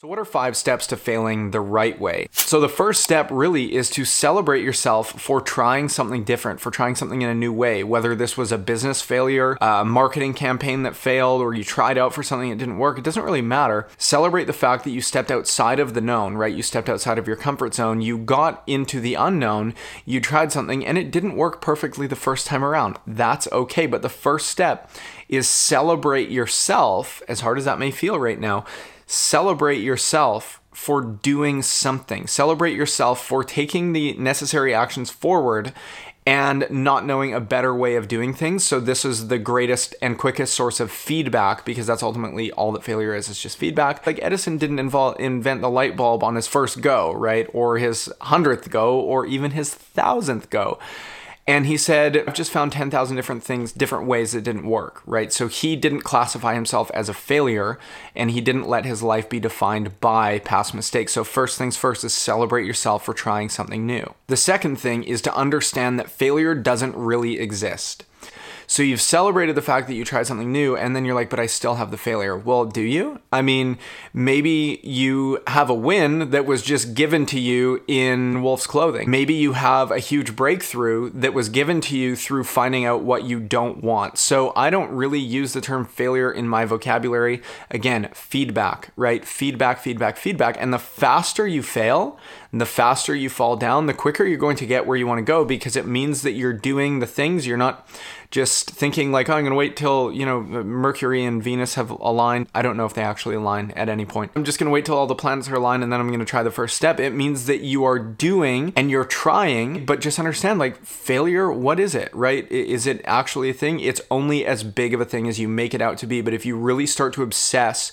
So, what are five steps to failing the right way? So, the first step really is to celebrate yourself for trying something different, for trying something in a new way, whether this was a business failure, a marketing campaign that failed, or you tried out for something that didn't work. It doesn't really matter. Celebrate the fact that you stepped outside of the known, right? You stepped outside of your comfort zone, you got into the unknown, you tried something, and it didn't work perfectly the first time around. That's okay. But the first step is celebrate yourself, as hard as that may feel right now celebrate yourself for doing something. Celebrate yourself for taking the necessary actions forward and not knowing a better way of doing things. So this is the greatest and quickest source of feedback because that's ultimately all that failure is. It's just feedback. Like Edison didn't involve, invent the light bulb on his first go, right? Or his hundredth go, or even his thousandth go. And he said, I've just found 10,000 different things, different ways that didn't work, right? So he didn't classify himself as a failure and he didn't let his life be defined by past mistakes. So, first things first is celebrate yourself for trying something new. The second thing is to understand that failure doesn't really exist. So you've celebrated the fact that you tried something new, and then you're like, but I still have the failure. Well, do you? I mean, maybe you have a win that was just given to you in wolf's clothing. Maybe you have a huge breakthrough that was given to you through finding out what you don't want. So I don't really use the term failure in my vocabulary. Again, feedback, right? Feedback, feedback, feedback. And the faster you fail, the faster you fall down, the quicker you're going to get where you want to go because it means that you're doing the things you're not just thinking like, oh, I'm going to wait till, you know, Mercury and Venus have aligned. I don't know if they actually align at any point. I'm just going to wait till all the planets are aligned and then I'm going to try the first step. It means that you are doing and you're trying, but just understand like failure, what is it, right? Is it actually a thing? It's only as big of a thing as you make it out to be. But if you really start to obsess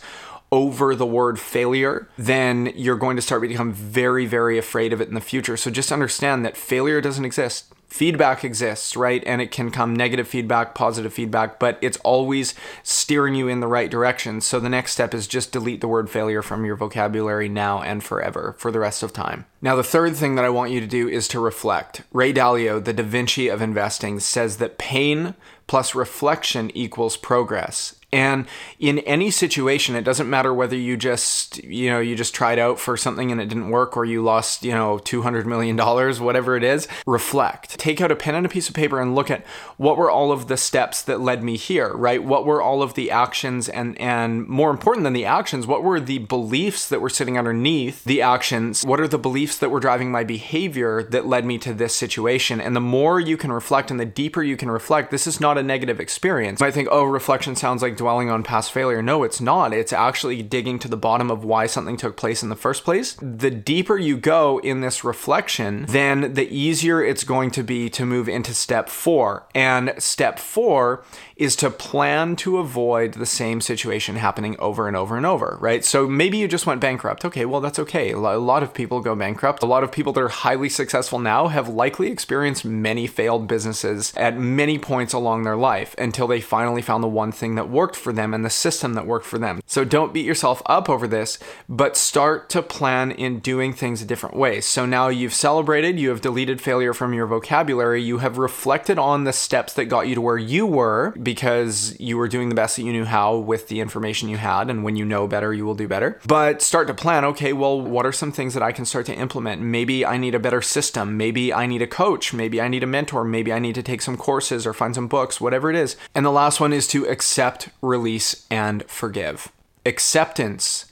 over the word failure, then you're going to start to become very, very afraid of it in the future. So just understand that failure doesn't exist. Feedback exists, right? And it can come negative feedback, positive feedback, but it's always steering you in the right direction. So the next step is just delete the word failure from your vocabulary now and forever for the rest of time. Now, the third thing that I want you to do is to reflect. Ray Dalio, the Da Vinci of investing, says that pain plus reflection equals progress. And in any situation, it doesn't matter whether you just, you know, you just tried out for something and it didn't work or you lost, you know, $200 million, whatever it is, reflect. Take out a pen and a piece of paper and look at what were all of the steps that led me here, right? What were all of the actions and, and more important than the actions, what were the beliefs that were sitting underneath the actions? What are the beliefs that were driving my behavior that led me to this situation? And the more you can reflect and the deeper you can reflect, this is not a negative experience. I think, oh, reflection sounds like dwelling on past failure. No, it's not. It's actually digging to the bottom of why something took place in the first place. The deeper you go in this reflection, then the easier it's going to be to move into step four. And step four is to plan to avoid the same situation happening over and over and over, right? So maybe you just went bankrupt. Okay, well, that's okay. A lot of people go bankrupt. A lot of people that are highly successful now have likely experienced many failed businesses at many points along their life until they finally found the one thing that worked for them and the system that worked for them. So don't beat yourself up over this, but start to plan in doing things a different way. So now you've celebrated, you have deleted failure from your vocabulary, you have reflected on the steps that got you to where you were because you were doing the best that you knew how with the information you had. And when you know better, you will do better. But start to plan okay, well, what are some things that I can start to implement? Maybe I need a better system. Maybe I need a coach. Maybe I need a mentor. Maybe I need to take some courses or find some books, whatever it is. And the last one is to accept, release, and forgive. Acceptance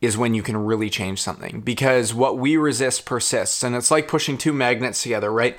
is when you can really change something because what we resist persists. And it's like pushing two magnets together, right?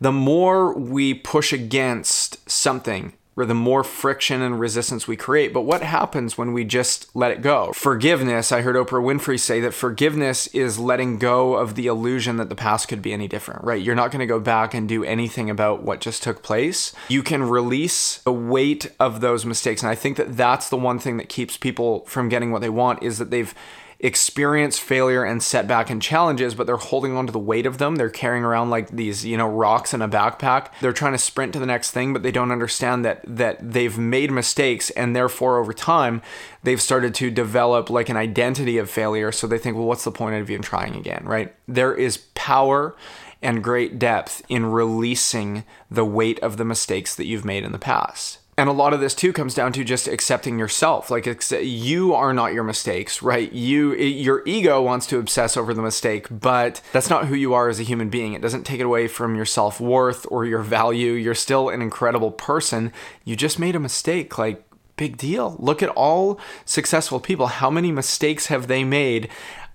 The more we push against something, or the more friction and resistance we create. But what happens when we just let it go? Forgiveness, I heard Oprah Winfrey say that forgiveness is letting go of the illusion that the past could be any different, right? You're not going to go back and do anything about what just took place. You can release the weight of those mistakes. And I think that that's the one thing that keeps people from getting what they want is that they've experience failure and setback and challenges, but they're holding on to the weight of them. They're carrying around like these, you know, rocks in a backpack. They're trying to sprint to the next thing, but they don't understand that that they've made mistakes and therefore over time they've started to develop like an identity of failure. So they think, well, what's the point of even trying again, right? There is power and great depth in releasing the weight of the mistakes that you've made in the past. And a lot of this too comes down to just accepting yourself. Like you are not your mistakes, right? You your ego wants to obsess over the mistake, but that's not who you are as a human being. It doesn't take it away from your self-worth or your value. You're still an incredible person. You just made a mistake. Like big deal. Look at all successful people. How many mistakes have they made?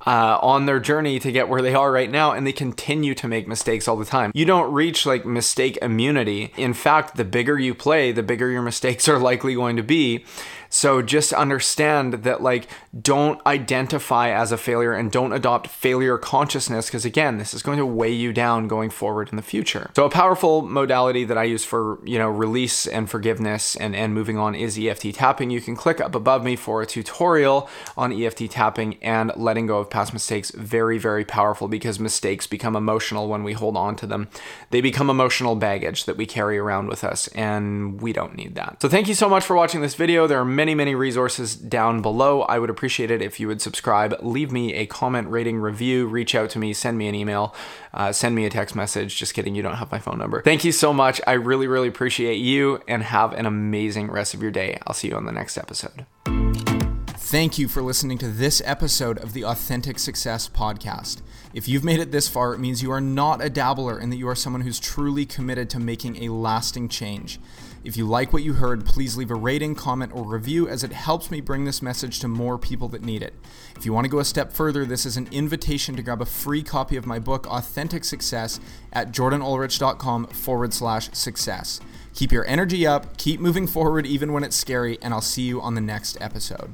Uh, on their journey to get where they are right now, and they continue to make mistakes all the time. You don't reach like mistake immunity. In fact, the bigger you play, the bigger your mistakes are likely going to be. So just understand that, like, don't identify as a failure and don't adopt failure consciousness because, again, this is going to weigh you down going forward in the future. So, a powerful modality that I use for, you know, release and forgiveness and, and moving on is EFT tapping. You can click up above me for a tutorial on EFT tapping and letting go of past mistakes. Very, very powerful because mistakes become emotional when we hold on to them. They become emotional baggage that we carry around with us, and we don't need that. So, thank you so much for watching this video. There are many, many resources down below. I would appreciate it if you would subscribe, leave me a comment, rating, review, reach out to me, send me an email, uh, send me a text message. Just kidding, you don't have my phone number. Thank you so much. I really, really appreciate you and have an amazing rest of your day. I'll see you on the next episode. Thank you for listening to this episode of the Authentic Success Podcast. If you've made it this far, it means you are not a dabbler and that you are someone who's truly committed to making a lasting change. If you like what you heard, please leave a rating, comment, or review as it helps me bring this message to more people that need it. If you want to go a step further, this is an invitation to grab a free copy of my book, Authentic Success, at jordanulrich.com forward slash success. Keep your energy up, keep moving forward even when it's scary, and I'll see you on the next episode.